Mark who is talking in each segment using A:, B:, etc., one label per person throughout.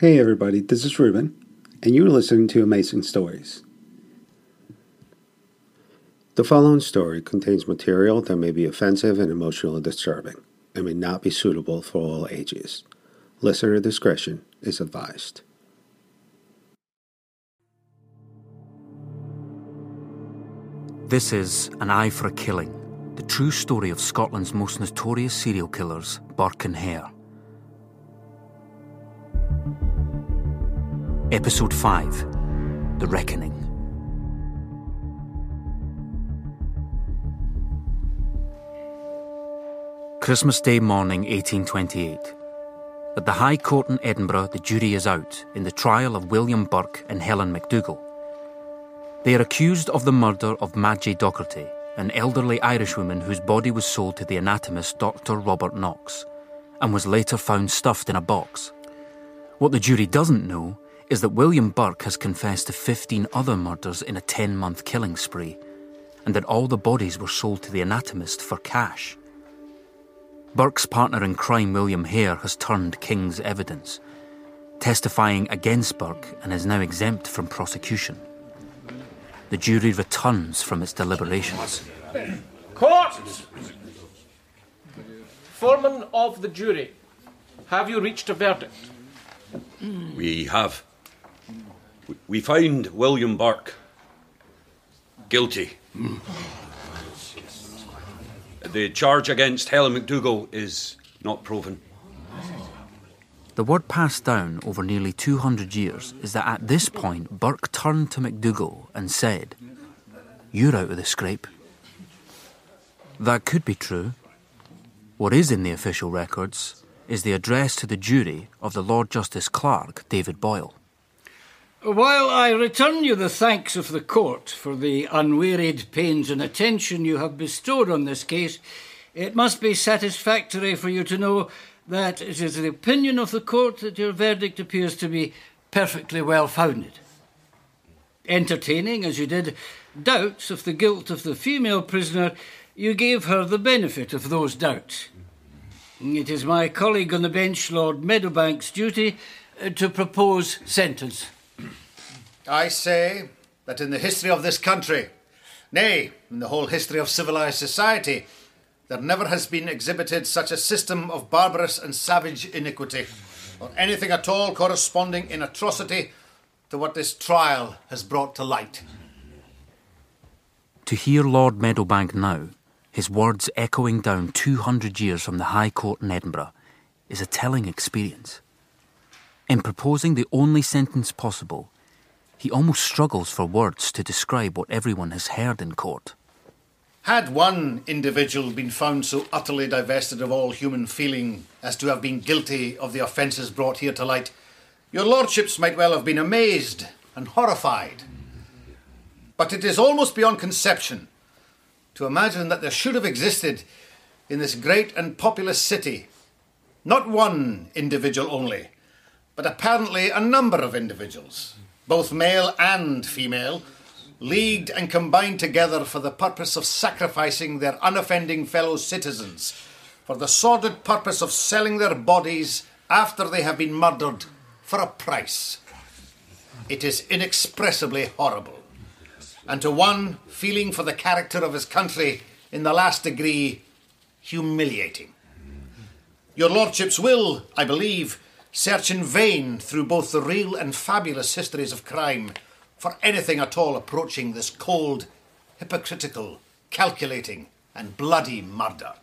A: Hey everybody, this is Ruben, and you're listening to Amazing Stories. The following story contains material that may be offensive and emotionally disturbing and may not be suitable for all ages. Listener discretion is advised.
B: This is An Eye for a Killing, the true story of Scotland's most notorious serial killers, Burke and Hare. Episode 5 The Reckoning. Christmas Day morning, 1828. At the High Court in Edinburgh, the jury is out in the trial of William Burke and Helen MacDougall. They are accused of the murder of Madgie Docherty, an elderly Irishwoman whose body was sold to the anatomist Dr. Robert Knox and was later found stuffed in a box. What the jury doesn't know is that William Burke has confessed to 15 other murders in a 10 month killing spree, and that all the bodies were sold to the anatomist for cash. Burke's partner in crime, William Hare, has turned King's evidence, testifying against Burke and is now exempt from prosecution. The jury returns from its deliberations.
C: Court! Foreman of the jury, have you reached a verdict?
D: We have. We- find William Burke guilty. The charge against Helen McDougall is not proven.
B: The word passed down over nearly 200 years is that at this point, Burke turned to MacDougall and said, You're out of the scrape. That could be true. What is in the official records is the address to the jury of the Lord Justice Clerk, David Boyle.
E: While I return you the thanks of the court for the unwearied pains and attention you have bestowed on this case, it must be satisfactory for you to know that it is the opinion of the court that your verdict appears to be perfectly well founded. Entertaining, as you did, doubts of the guilt of the female prisoner, you gave her the benefit of those doubts. It is my colleague on the bench, Lord Meadowbank's duty, uh, to propose sentence.
F: I say that in the history of this country, nay, in the whole history of civilized society, there never has been exhibited such a system of barbarous and savage iniquity, or anything at all corresponding in atrocity to what this trial has brought to light.
B: To hear Lord Meadowbank now, his words echoing down 200 years from the High Court in Edinburgh, is a telling experience. In proposing the only sentence possible, he almost struggles for words to describe what everyone has heard in court.
F: Had one individual been found so utterly divested of all human feeling as to have been guilty of the offences brought here to light, your lordships might well have been amazed and horrified. But it is almost beyond conception to imagine that there should have existed in this great and populous city not one individual only, but apparently a number of individuals, both male and female, leagued and combined together for the purpose of sacrificing their unoffending fellow citizens, for the sordid purpose of selling their bodies after they have been murdered for a price. It is inexpressibly horrible, and to one feeling for the character of his country in the last degree humiliating. Your lordships will, I believe, search in vain through both the real and fabulous histories of crime for anything at all approaching this cold, hypocritical, calculating, and bloody murder.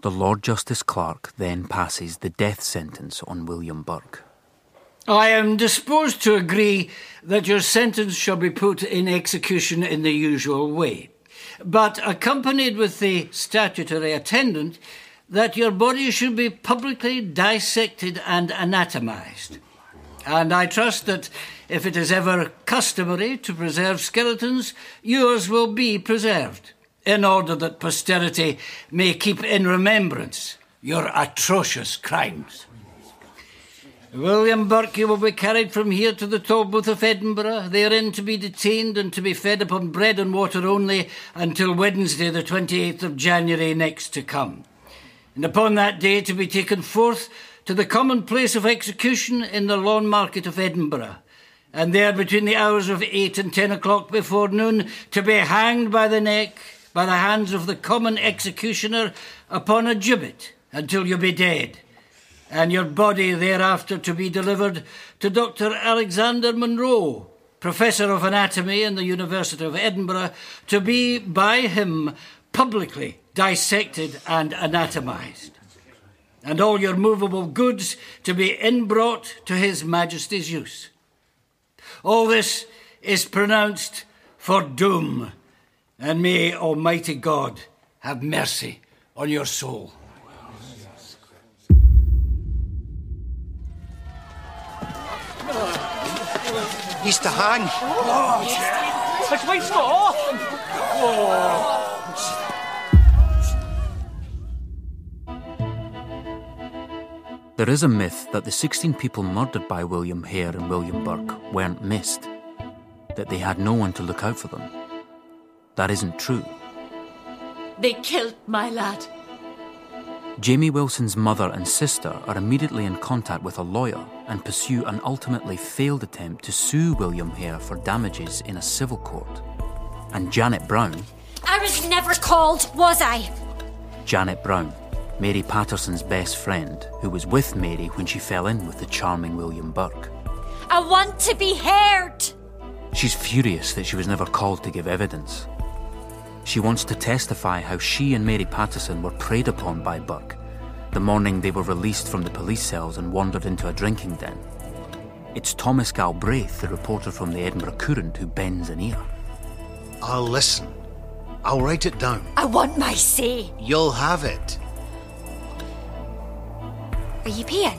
B: The Lord Justice Clerk then passes the death sentence on William Burke.
E: I am disposed to agree that your sentence shall be put in execution in the usual way, but accompanied with the statutory attendant that your body should be publicly dissected and anatomized. And I trust that if it is ever customary to preserve skeletons, yours will be preserved, in order that posterity may keep in remembrance your atrocious crimes. William Burke, will be carried from here to the Tolbooth of Edinburgh, therein to be detained and to be fed upon bread and water only until Wednesday, the 28th of January next to come. And upon that day to be taken forth to the common place of execution in the Lawnmarket of Edinburgh, and there between the hours of eight and ten o'clock before noon to be hanged by the neck by the hands of the common executioner upon a gibbet until you be dead, and your body thereafter to be delivered to Dr. Alexander Monro, Professor of Anatomy in the University of Edinburgh, to be by him publicly dissected and anatomized, and all your movable goods to be inbrought to His Majesty's use. All this is pronounced for doom, and may Almighty God have mercy on your soul.
G: He's to hang.
C: It's my store.
B: There is a myth that the 16 people murdered by William Hare and William Burke weren't missed, that they had no one to look out for them. That isn't true.
H: They killed my lad.
B: Jamie Wilson's mother and sister are immediately in contact with a lawyer and pursue an ultimately failed attempt to sue William Hare for damages in a civil court. And Janet Brown,
H: I was never called, was I?
B: Janet Brown, Mary Patterson's best friend, who was with Mary when she fell in with the charming William Burke.
H: I want to be heard.
B: She's furious that she was never called to give evidence. She wants to testify how she and Mary Patterson were preyed upon by Burke the morning they were released from the police cells and wandered into a drinking den. It's Thomas Galbraith, the reporter from the Edinburgh Courant, who bends an ear.
G: I'll listen. I'll write it down.
H: I want my say.
G: You'll have it.
H: Are you peeing?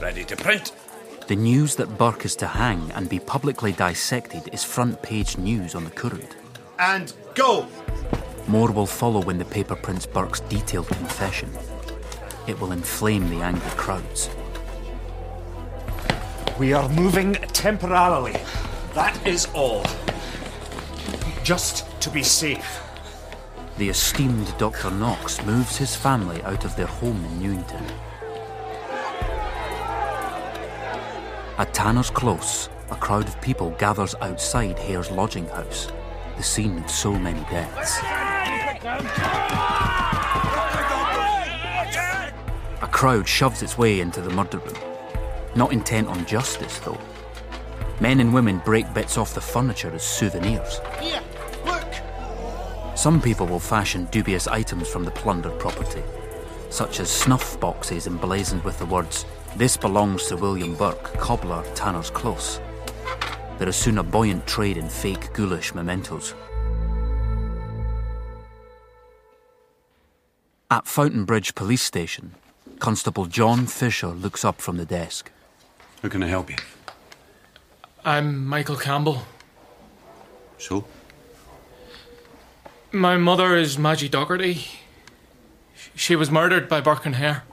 D: Ready to print.
B: The news that Burke is to hang and be publicly dissected is front page news on the Courant.
F: And go!
B: More will follow when the paper prints Burke's detailed confession. It will inflame the angry crowds.
I: We are moving temporarily. That is all. Just to be safe.
B: The esteemed Dr. Knox moves his family out of their home in Newington. At Tanner's Close, a crowd of people gathers outside Hare's lodging house, the scene of so many deaths. A crowd shoves its way into the murder room, not intent on justice, though. Men and women break bits off the furniture as souvenirs.
F: Here!
B: Some people will fashion dubious items from the plundered property, such as snuff boxes emblazoned with the words, This belongs to William Burke, cobbler, Tanner's Close. There is soon a buoyant trade in fake ghoulish mementos. At Fountainbridge Police Station, Constable John Fisher looks up from the desk.
D: How can I help you?
C: I'm Michael Campbell.
D: So?
C: My mother is Maggie Docherty. She was murdered by Burke and Hare.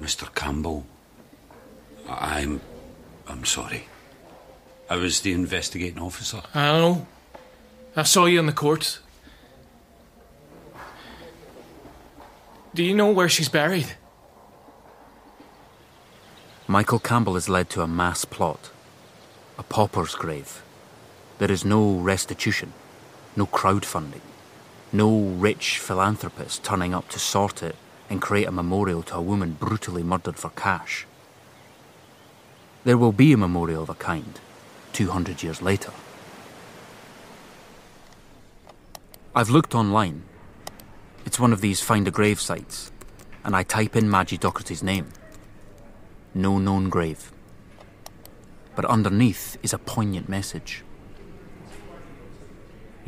D: Mr. Campbell. I- I'm. I'm sorry. I was the investigating officer.
C: I know. I saw you in the court. Do you know where she's buried?
B: Michael Campbell is led to a mass plot, a pauper's grave. There is no restitution, no crowdfunding, no rich philanthropist turning up to sort it and create a memorial to a woman brutally murdered for cash. There will be a memorial of a kind, 200 years later. I've looked online. It's one of these find a grave sites, and I type in Maggie Docherty's name no known grave. But underneath is a poignant message.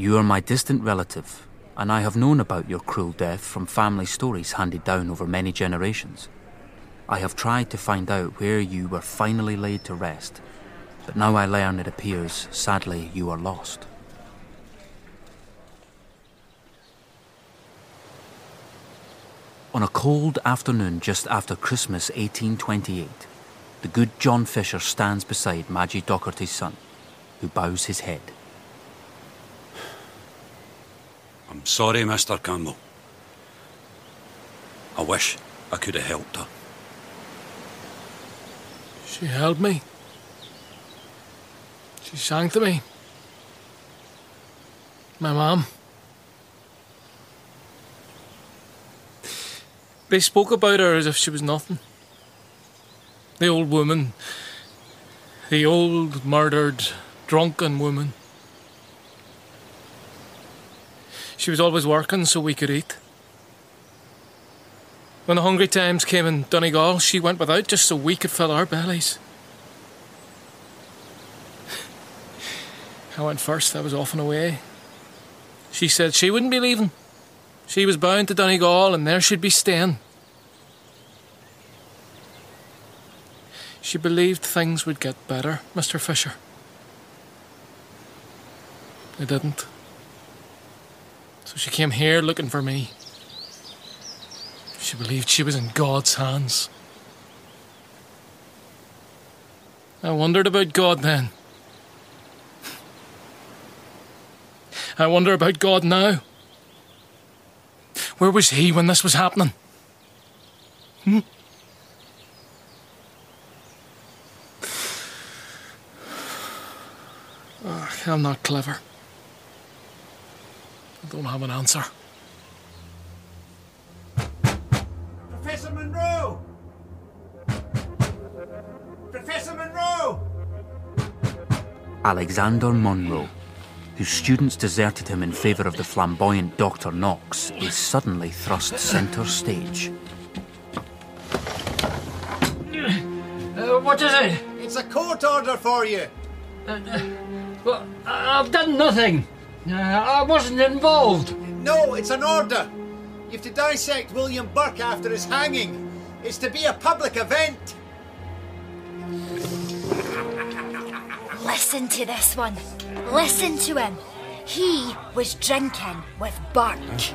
B: You are my distant relative, and I have known about your cruel death from family stories handed down over many generations. I have tried to find out where you were finally laid to rest, but now I learn it appears, sadly, you are lost. On a cold afternoon just after Christmas 1828, the good John Fisher stands beside Maggie Docherty's son, who bows his head.
D: I'm sorry, Mr. Campbell. I wish I could have helped her.
C: She held me. She sang to me. My mum. They spoke about her as if she was nothing. The old woman. The old, murdered, drunken woman. She was always working so we could eat. When the hungry times came in Donegal, she went without just so we could fill our bellies. I went first, I was off and away. She said she wouldn't be leaving. She was bound to Donegal and there she'd be staying. She believed things would get better, Mr. Fisher. They didn't. So she came here looking for me. She believed she was in God's hands. I wondered about God then. I wonder about God now. Where was He when this was happening? Hmm? Oh, I'm not clever. I don't have an answer.
J: Professor Monro! Professor Monro!
B: Alexander Monro, whose students deserted him in favour of the flamboyant Dr. Knox, is suddenly thrust centre stage.
E: Uh, what is it?
J: It's a court order for you.
E: Well, I've done nothing. Uh, I wasn't involved.
J: No, it's an order. You've to dissect William Burke after his hanging. It's to be a public event.
H: Listen to this one. Listen to him. He was drinking with Burke.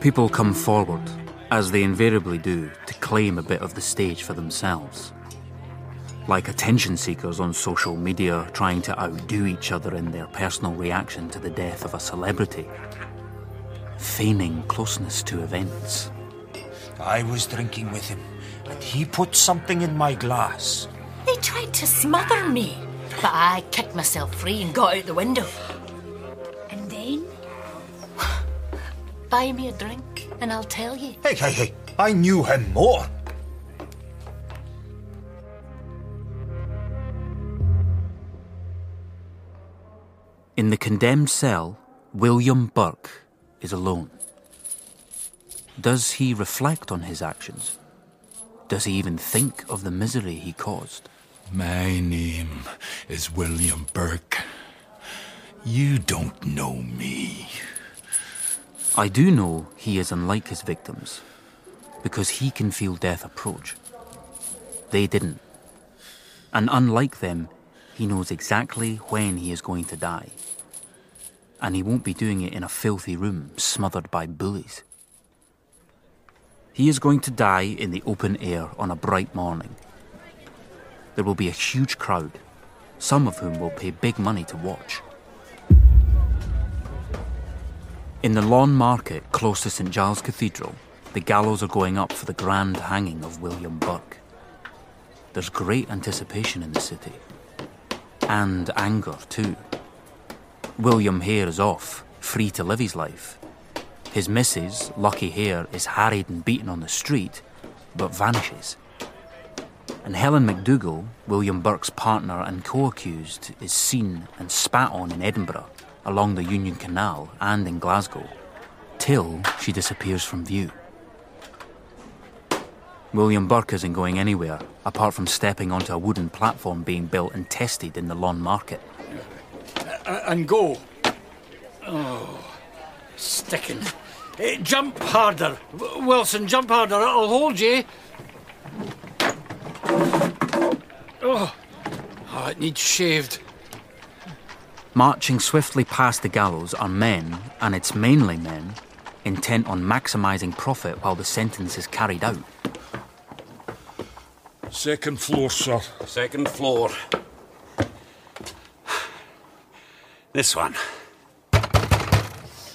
B: People come forward, as they invariably do, to claim a bit of the stage for themselves. Like attention seekers on social media trying to outdo each other in their personal reaction to the death of a celebrity. Feigning closeness to events.
I: I was drinking with him, and he put something in my glass.
K: They tried to smother me, but I kicked myself free and got out the window.
H: And then?
K: Buy me a drink, and I'll tell you.
I: Hey, hey, hey, I knew him more.
B: In the condemned cell, William Burke is alone. Does he reflect on his actions? Does he even think of the misery he caused?
L: My name is William Burke. You don't know me.
B: I do know he is unlike his victims because he can feel death approach. They didn't. And unlike them, he knows exactly when he is going to die. And he won't be doing it in a filthy room smothered by bullies. He is going to die in the open air on a bright morning. There will be a huge crowd, some of whom will pay big money to watch. In the Lawnmarket close to St Giles Cathedral, the gallows are going up for the grand hanging of William Burke. There's great anticipation in the city. And anger, too. William Hare is off, free to live his life. His missus, Lucky Hare, is harried and beaten on the street, but vanishes. And Helen McDougall, William Burke's partner and co accused, is seen and spat on in Edinburgh, along the Union Canal, and in Glasgow, till she disappears from view. William Burke isn't going anywhere, apart from stepping onto a wooden platform being built and tested in the Lawnmarket.
E: Uh, and go. Oh, sticking. Eh, jump harder. W- Wilson, jump harder. I'll hold you. Oh, oh it needs shaved.
B: Marching swiftly past the gallows are men, and it's mainly men, intent on maximising profit while the sentence is carried out.
L: Second floor, sir.
D: Second floor. This one.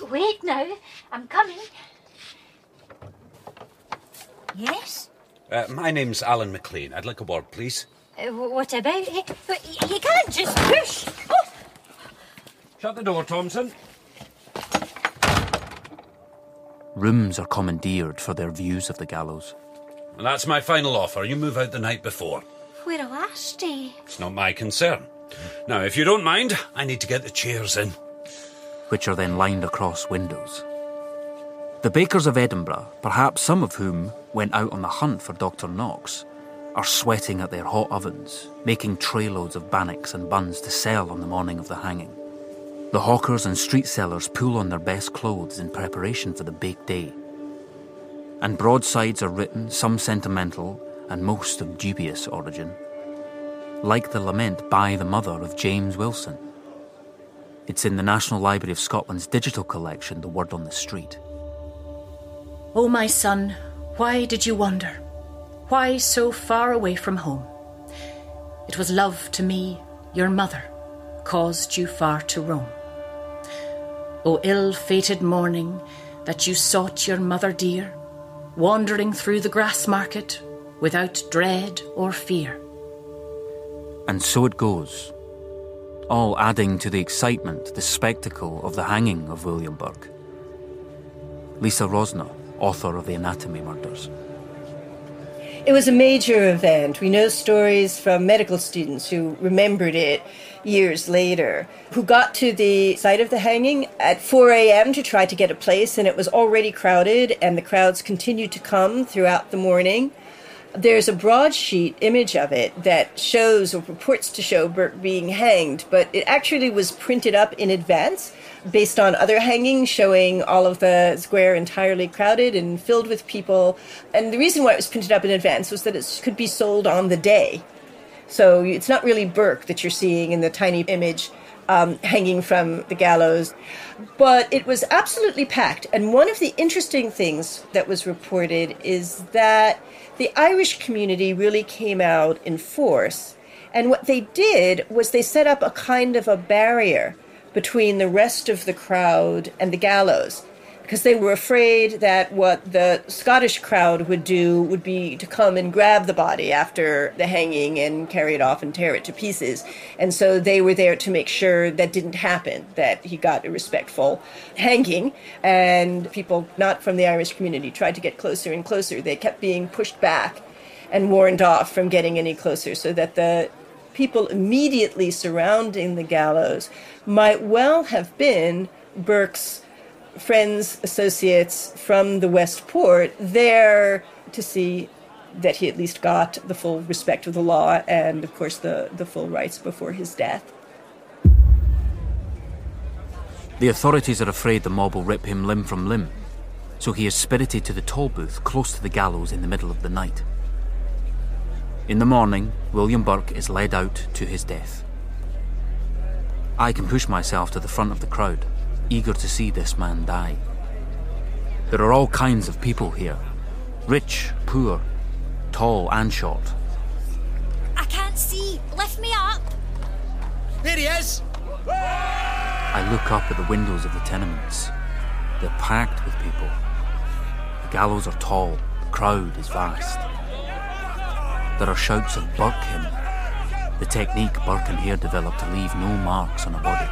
H: Wait now. I'm coming. Yes?
D: Uh, my name's Alan McLean. I'd like a word, please.
H: Uh, what about it? But you can't just push. Oh.
D: Shut the door, Thompson.
B: Rooms are commandeered for their views of the gallows.
D: And that's my final offer. You move out the night before.
H: Where'll I stay?
D: It's not my concern. Now, if you don't mind, I need to get the chairs in.
B: Which are then lined across windows. The bakers of Edinburgh, perhaps some of whom went out on the hunt for Dr. Knox, are sweating at their hot ovens, making trayloads of bannocks and buns to sell on the morning of the hanging. The hawkers and street sellers pull on their best clothes in preparation for the big day. And broadsides are written, some sentimental and most of dubious origin, like the lament by the mother of James Wilson. It's in the National Library of Scotland's digital collection, The Word on the Street.
K: Oh, my son, why did you wander? Why so far away from home? It was love to me, your mother, caused you far to roam. Oh, o ill fated morning that you sought your mother dear, wandering through the grass market without dread or fear.
B: And so it goes, all adding to the excitement, the spectacle of the hanging of William Burke. Lisa Rosner, author of The Anatomy Murders.
M: It was a major event. We know stories from medical students who remembered it years later, who got to the site of the hanging at 4 a.m. to try to get a place, and it was already crowded, and the crowds continued to come throughout the morning. There's a broadsheet image of it that shows or purports to show Burke being hanged, but it actually was printed up in advance based on other hangings showing all of the square entirely crowded and filled with people. And the reason why it was printed up in advance was that it could be sold on the day. So it's not really Burke that you're seeing in the tiny image um, hanging from the gallows. But it was absolutely packed. And one of the interesting things that was reported is that the Irish community really came out in force. And what they did was they set up a kind of a barrier between the rest of the crowd and the gallows because they were afraid that what the Scottish crowd would do would be to come and grab the body after the hanging and carry it off and tear it to pieces. And so they were there to make sure that didn't happen, that he got a respectful hanging. And people not from the Irish community tried to get closer and closer. They kept being pushed back and warned off from getting any closer so that the people immediately surrounding the gallows might well have been Burke's friends, associates from the West Port there to see that he at least got the full respect of the law and, of course, the, the full rites before his death.
B: The authorities are afraid the mob will rip him limb from limb, so he is spirited to the Tolbooth close to the gallows in the middle of the night. In the morning, William Burke is led out to his death. I can push myself to the front of the crowd, eager to see this man die. There are all kinds of people here rich, poor, tall, and short.
H: I can't see. Lift me up.
J: There he is.
B: I look up at the windows of the tenements. They're packed with people. The gallows are tall, the crowd is vast. There are shouts of Burke him, the technique Burke and Hare developed to leave no marks on a body.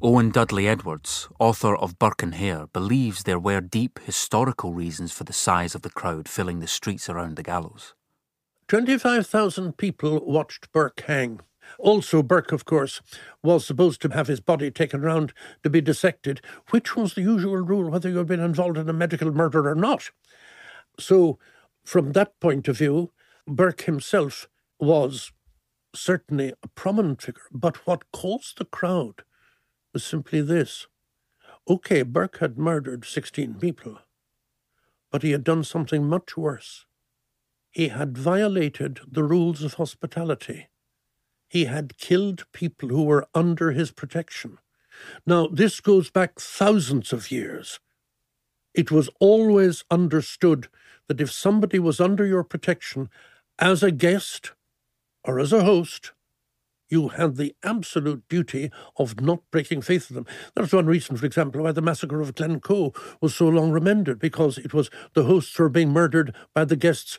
B: Owen Dudley Edwards, author of Burke and Hare, believes there were deep historical reasons for the size of the crowd filling the streets around the gallows.
N: 25,000 people watched Burke hang. Also, Burke, of course, was supposed to have his body taken round to be dissected, which was the usual rule whether you had been involved in a medical murder or not. So, from that point of view, Burke himself was certainly a prominent figure. But what caused the crowd was simply this. OK, Burke had murdered 16 people, but he had done something much worse. He had violated the rules of hospitality. He had killed people who were under his protection. Now, this goes back thousands of years. it was always understood that if somebody was under your protection as a guest or as a host, you had the absolute duty of not breaking faith with them. That's one reason, for example, why the massacre of Glencoe was so long remembered, because it was the hosts who were being murdered by the guests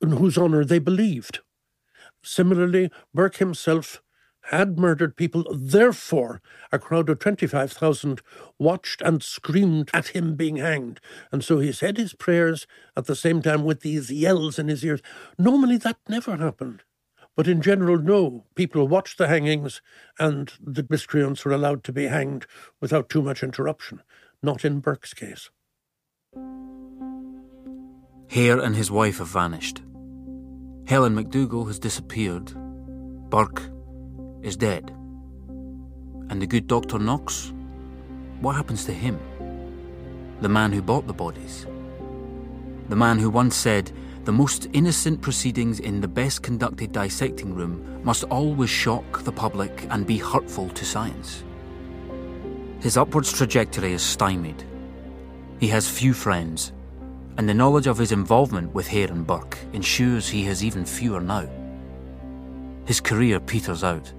N: in whose honour they believed. Similarly, Burke himself had murdered people. Therefore, a crowd of 25,000 watched and screamed at him being hanged. And so he said his prayers at the same time with these yells in his ears. Normally, that never happened. But in general, no. People watched the hangings, and the miscreants were allowed to be hanged without too much interruption. Not in Burke's case.
B: Hare and his wife have vanished. Helen McDougall has disappeared. Burke is dead. And the good Dr. Knox? What happens to him? The man who bought the bodies? The man who once said, the most innocent proceedings in the best conducted dissecting room must always shock the public and be hurtful to science. His upwards trajectory is stymied. He has few friends, and the knowledge of his involvement with Hare and Burke ensures he has even fewer now. His career peters out.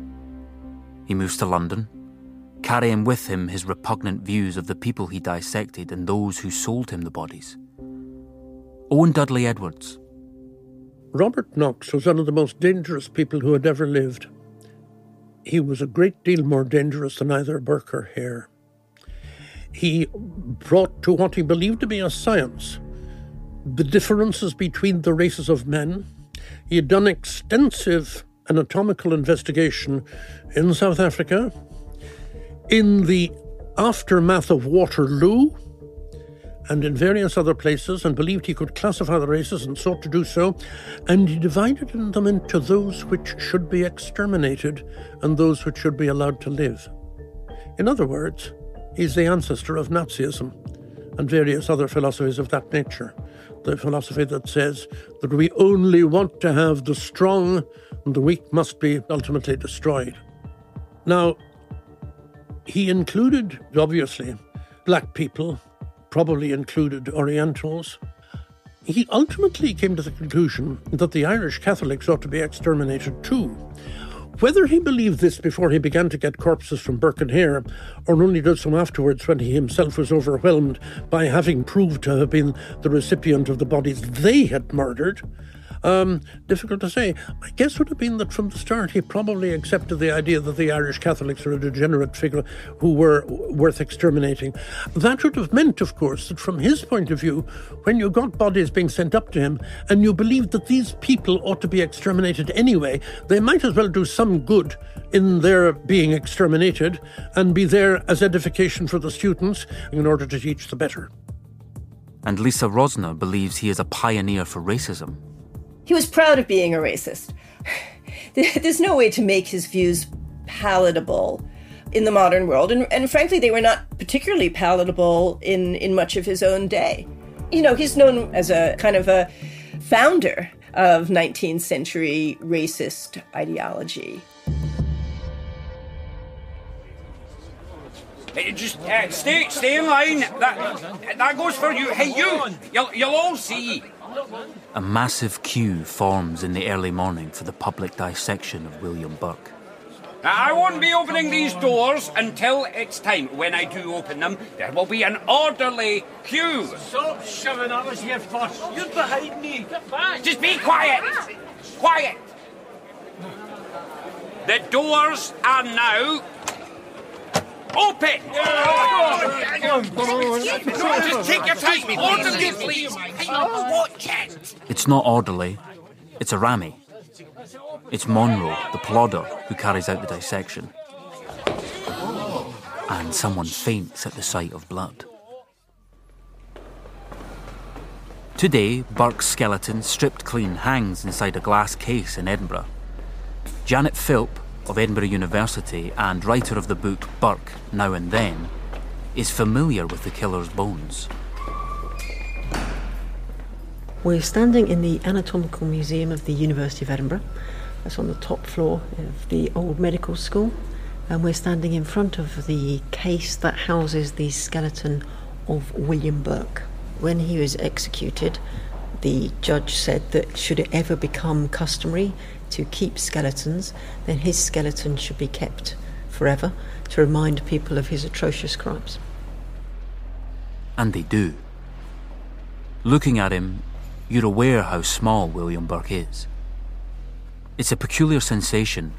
B: He moves to London, carrying with him his repugnant views of the people he dissected and those who sold him the bodies. Owen Dudley Edwards.
N: Robert Knox was one of the most dangerous people who had ever lived. He was a great deal more dangerous than either Burke or Hare. He brought to what he believed to be a science the differences between the races of men. He had done extensive anatomical investigation in South Africa, in the aftermath of Waterloo, and in various other places, and believed he could classify the races and sought to do so, and he divided them into those which should be exterminated and those which should be allowed to live. In other words, he's the ancestor of Nazism and various other philosophies of that nature. The philosophy that says that we only want to have the strong and the weak must be ultimately destroyed. Now, he included, obviously, black people, probably included Orientals. He ultimately came to the conclusion that the Irish Catholics ought to be exterminated too. Whether he believed this before he began to get corpses from Burke and Hare, or only did so afterwards when he himself was overwhelmed by having proved to have been the recipient of the bodies they had murdered, um, difficult to say. My guess would have been that from the start he probably accepted the idea that the Irish Catholics are a degenerate figure who were worth exterminating. That would have meant, of course, that from his point of view, when you got bodies being sent up to him and you believed that these people ought to be exterminated anyway, they might as well do some good in their being exterminated and be there as edification for the students in order to teach the better.
B: And Lisa Rosner believes he is a pioneer for racism.
M: He was proud of being a racist. There's no way to make his views palatable in the modern world, and, and frankly, they were not particularly palatable in, in much of his own day. You know, he's known as a kind of a founder of 19th century racist ideology.
O: Hey, just uh, stay, stay in line. That, that goes for you. Hey, you, you'll, you'll all see.
B: A massive queue forms in the early morning for the public dissection of William Burke.
O: I won't be opening these doors until it's time. When I do open them, there will be an orderly queue.
E: Stop shoving at us, here fuss. You're behind me. Get back.
O: Just be quiet. Quiet. The doors are now open. Just take your time. Orderly, please.
B: It's not orderly, it's a rammy. It's Monro, the plodder, who carries out the dissection. And someone faints at the sight of blood. Today, Burke's skeleton, stripped clean, hangs inside a glass case in Edinburgh. Janet Philp, of Edinburgh University and writer of the book Burke Now and Then, is familiar with the killer's bones.
P: We're standing in the Anatomical Museum of the University of Edinburgh. That's on the top floor of the old medical school. And we're standing in front of the case that houses the skeleton of William Burke. When he was executed, the judge said that should it ever become customary to keep skeletons, then his skeleton should be kept forever to remind people of his atrocious crimes.
B: And they do. Looking at him, you're aware how small William Burke is. It's a peculiar sensation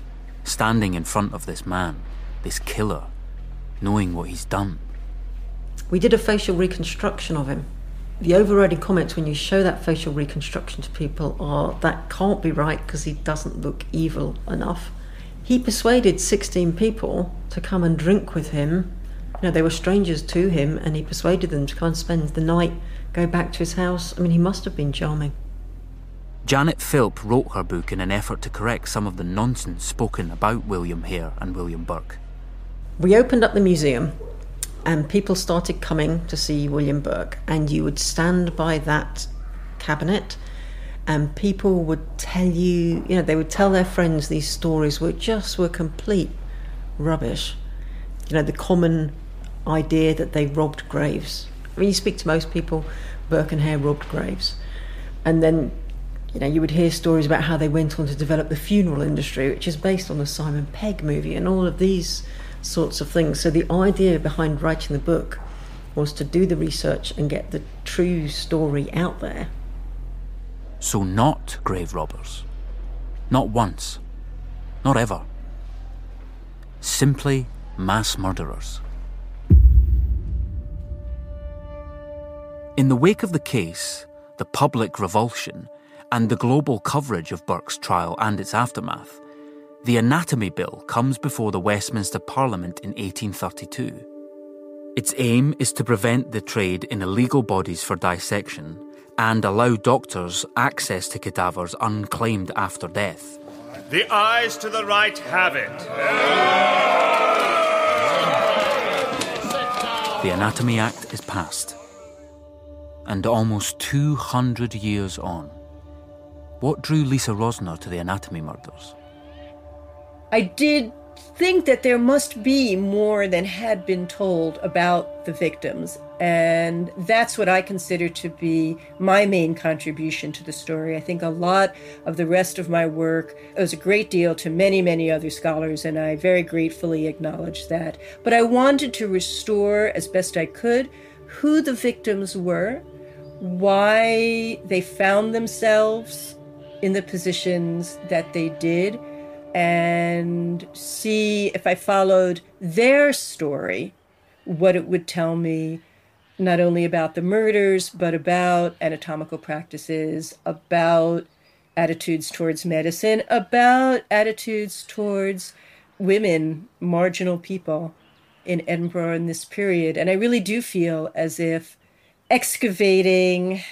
B: standing in front of this man, this killer, knowing what he's done.
P: We did a facial reconstruction of him. The overriding comments when you show that facial reconstruction to people are that can't be right because he doesn't look evil enough. He persuaded 16 people to come and drink with him. You know, they were strangers to him, and he persuaded them to come and spend the night, go back to his house. I mean, he must have been charming.
B: Janet Philp wrote her book in an effort to correct some of the nonsense spoken about William Hare and William Burke.
P: We opened up the museum and people started coming to see William Burke, and you would stand by that cabinet and people would tell you, you know, they would tell their friends these stories which just were complete rubbish. You know, the common idea that they robbed graves. I mean, you speak to most people, Burke and Hare robbed graves. And then you know, you would hear stories about how they went on to develop the funeral industry, which is based on the Simon Pegg movie, and all of these sorts of things. So the idea behind writing the book was to do the research and get the true story out there.
B: So, not grave robbers. Not once. Not ever. Simply mass murderers. In the wake of the case, the public revulsion, and the global coverage of Burke's trial and its aftermath, the Anatomy Bill comes before the Westminster Parliament in 1832. Its aim is to prevent the trade in illegal bodies for dissection and allow doctors access to cadavers unclaimed after death.
I: The ayes to the right have it.
B: The Anatomy Act is passed. And almost 200 years on, what drew Lisa Rosner to the anatomy murders?
M: I did think that there must be more than had been told about the victims. And that's what I consider to be my main contribution to the story. I think a lot of the rest of my work owes a great deal to many, many other scholars, and I very gratefully acknowledge that. But I wanted to restore as best I could who the victims were, why they found themselves in the positions that they did and see if I followed their story, what it would tell me, not only about the murders, but about anatomical practices, about attitudes towards medicine, about attitudes towards women, marginal people in Edinburgh in this period. And I really do feel as if excavating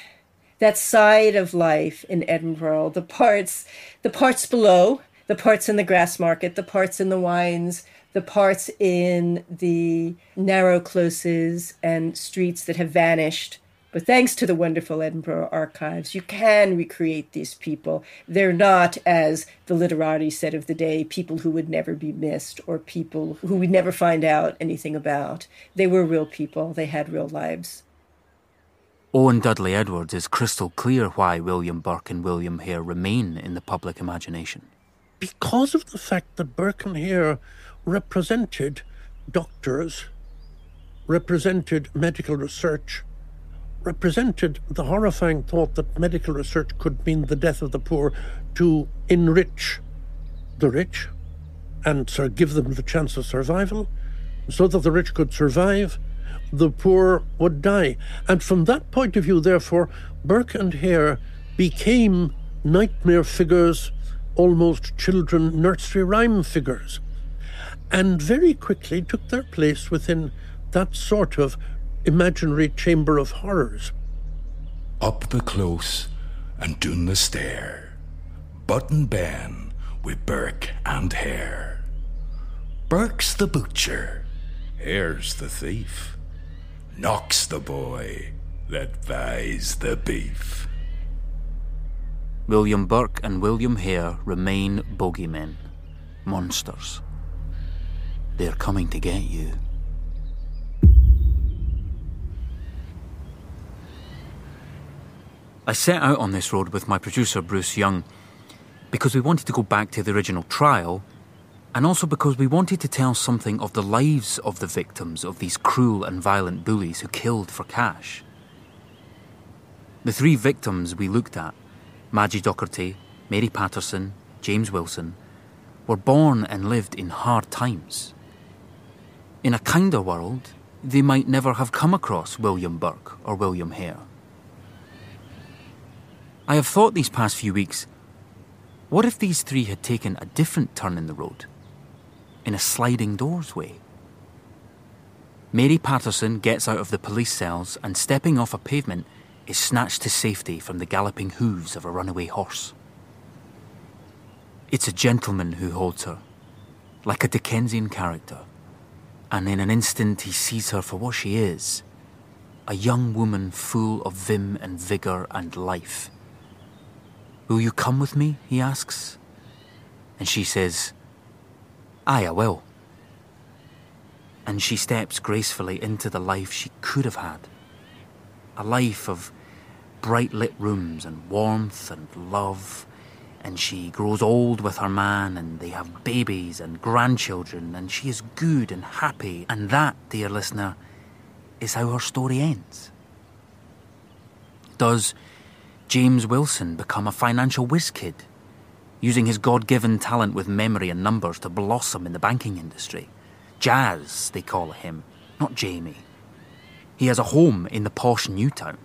M: that side of life in Edinburgh, the parts, the parts below, the parts in the Grassmarket, the parts in the wynds, the parts in the narrow closes and streets that have vanished. But thanks to the wonderful Edinburgh archives, you can recreate these people. They're not, as the literati said of the day, people who would never be missed or people who we'd never find out anything about. They were real people, they had real lives.
B: Owen Dudley Edwards is crystal clear why William Burke and William Hare remain in the public imagination.
N: Because of the fact that Burke and Hare represented doctors, represented medical research, represented the horrifying thought that medical research could mean the death of the poor to enrich the rich and so give them the chance of survival so that the rich could survive the poor would die. And from that point of view, therefore, Burke and Hare became nightmare figures, almost children nursery rhyme figures, and very quickly took their place within that sort of imaginary chamber of horrors.
L: Up the close and down the stair, But and Ben with Burke and Hare. Burke's the butcher, Hare's the thief. Knox the boy that buys the beef.
B: William Burke and William Hare remain bogeymen, monsters. They're coming to get you. I set out on this road with my producer, Bruce Young, because we wanted to go back to the original trial and also because we wanted to tell something of the lives of the victims of these cruel and violent bullies who killed for cash. The three victims we looked at, Madgie Docherty, Mary Patterson, James Wilson, were born and lived in hard times. In a kinder world, they might never have come across William Burke or William Hare. I have thought these past few weeks what if these three had taken a different turn in the road? In a sliding doors way? Mary Patterson gets out of the police cells and, stepping off a pavement, is snatched to safety from the galloping hooves of a runaway horse. It's a gentleman who holds her, like a Dickensian character, and in an instant he sees her for what she is a young woman full of vim and vigour and life. Will you come with me? he asks. And she says, Aye, I will. And she steps gracefully into the life she could have had a life of bright lit rooms and warmth and love. And she grows old with her man, and they have babies and grandchildren, and she is good and happy. And that, dear listener, is how her story ends. Does James Wilson become a financial whiz kid, using his God given talent with memory and numbers to blossom in the banking industry? Jazz, they call him, not Jamie. He has a home in the posh Newtown,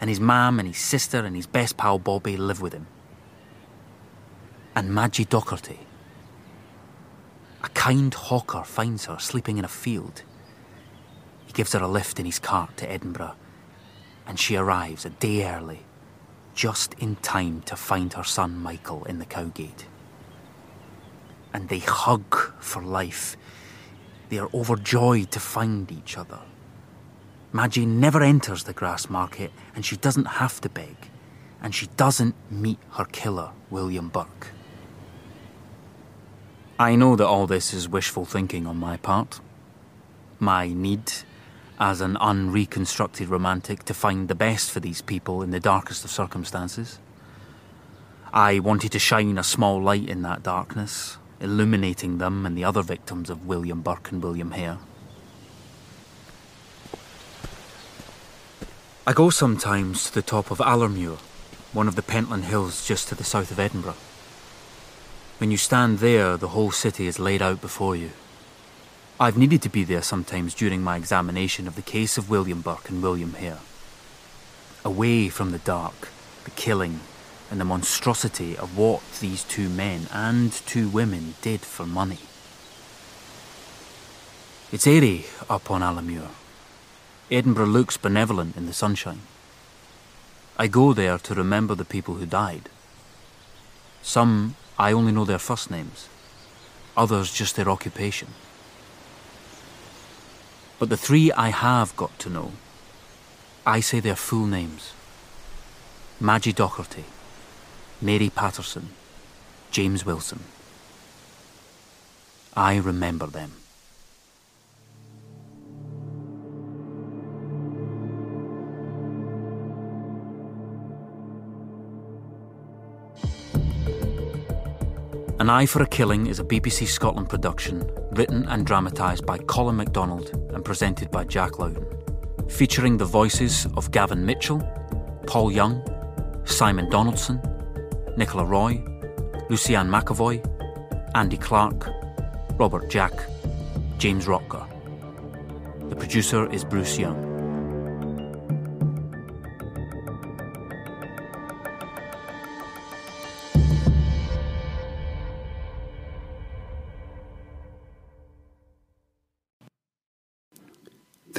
B: and his mum and his sister and his best pal Bobby live with him. And Madgie Docherty. A kind hawker finds her sleeping in a field. He gives her a lift in his cart to Edinburgh, and she arrives a day early just in time to find her son Michael in the cowgate. And they hug for life. They are overjoyed to find each other. Madgie never enters the Grassmarket and she doesn't have to beg. And she doesn't meet her killer, William Burke. I know that all this is wishful thinking on my part. My need as an unreconstructed romantic to find the best for these people in the darkest of circumstances. I wanted to shine a small light in that darkness, illuminating them and the other victims of William Burke and William Hare. I go sometimes to the top of Allermuir, one of the Pentland Hills just to the south of Edinburgh. When you stand there, the whole city is laid out before you. I've needed to be there sometimes during my examination of the case of William Burke and William Hare. Away from the dark, the killing, and the monstrosity of what these two men and two women did for money. It's airy up on Allermuir. Edinburgh looks benevolent in the sunshine. I go there to remember the people who died. Some I only know their first names, others just their occupation. But the three I have got to know, I say their full names Madgie Docherty, Mary Patterson, James Wilson. I remember them. An Eye for a Killing is a BBC Scotland production, written and dramatised by Colin MacDonald and presented by Jack Lowden, featuring the voices of Gavin Mitchell, Paul Young, Simon Donaldson, Nicola Roy, Lucianne McEvoy, Andy Clark, Robert Jack, James Rottger. The producer is Bruce Young.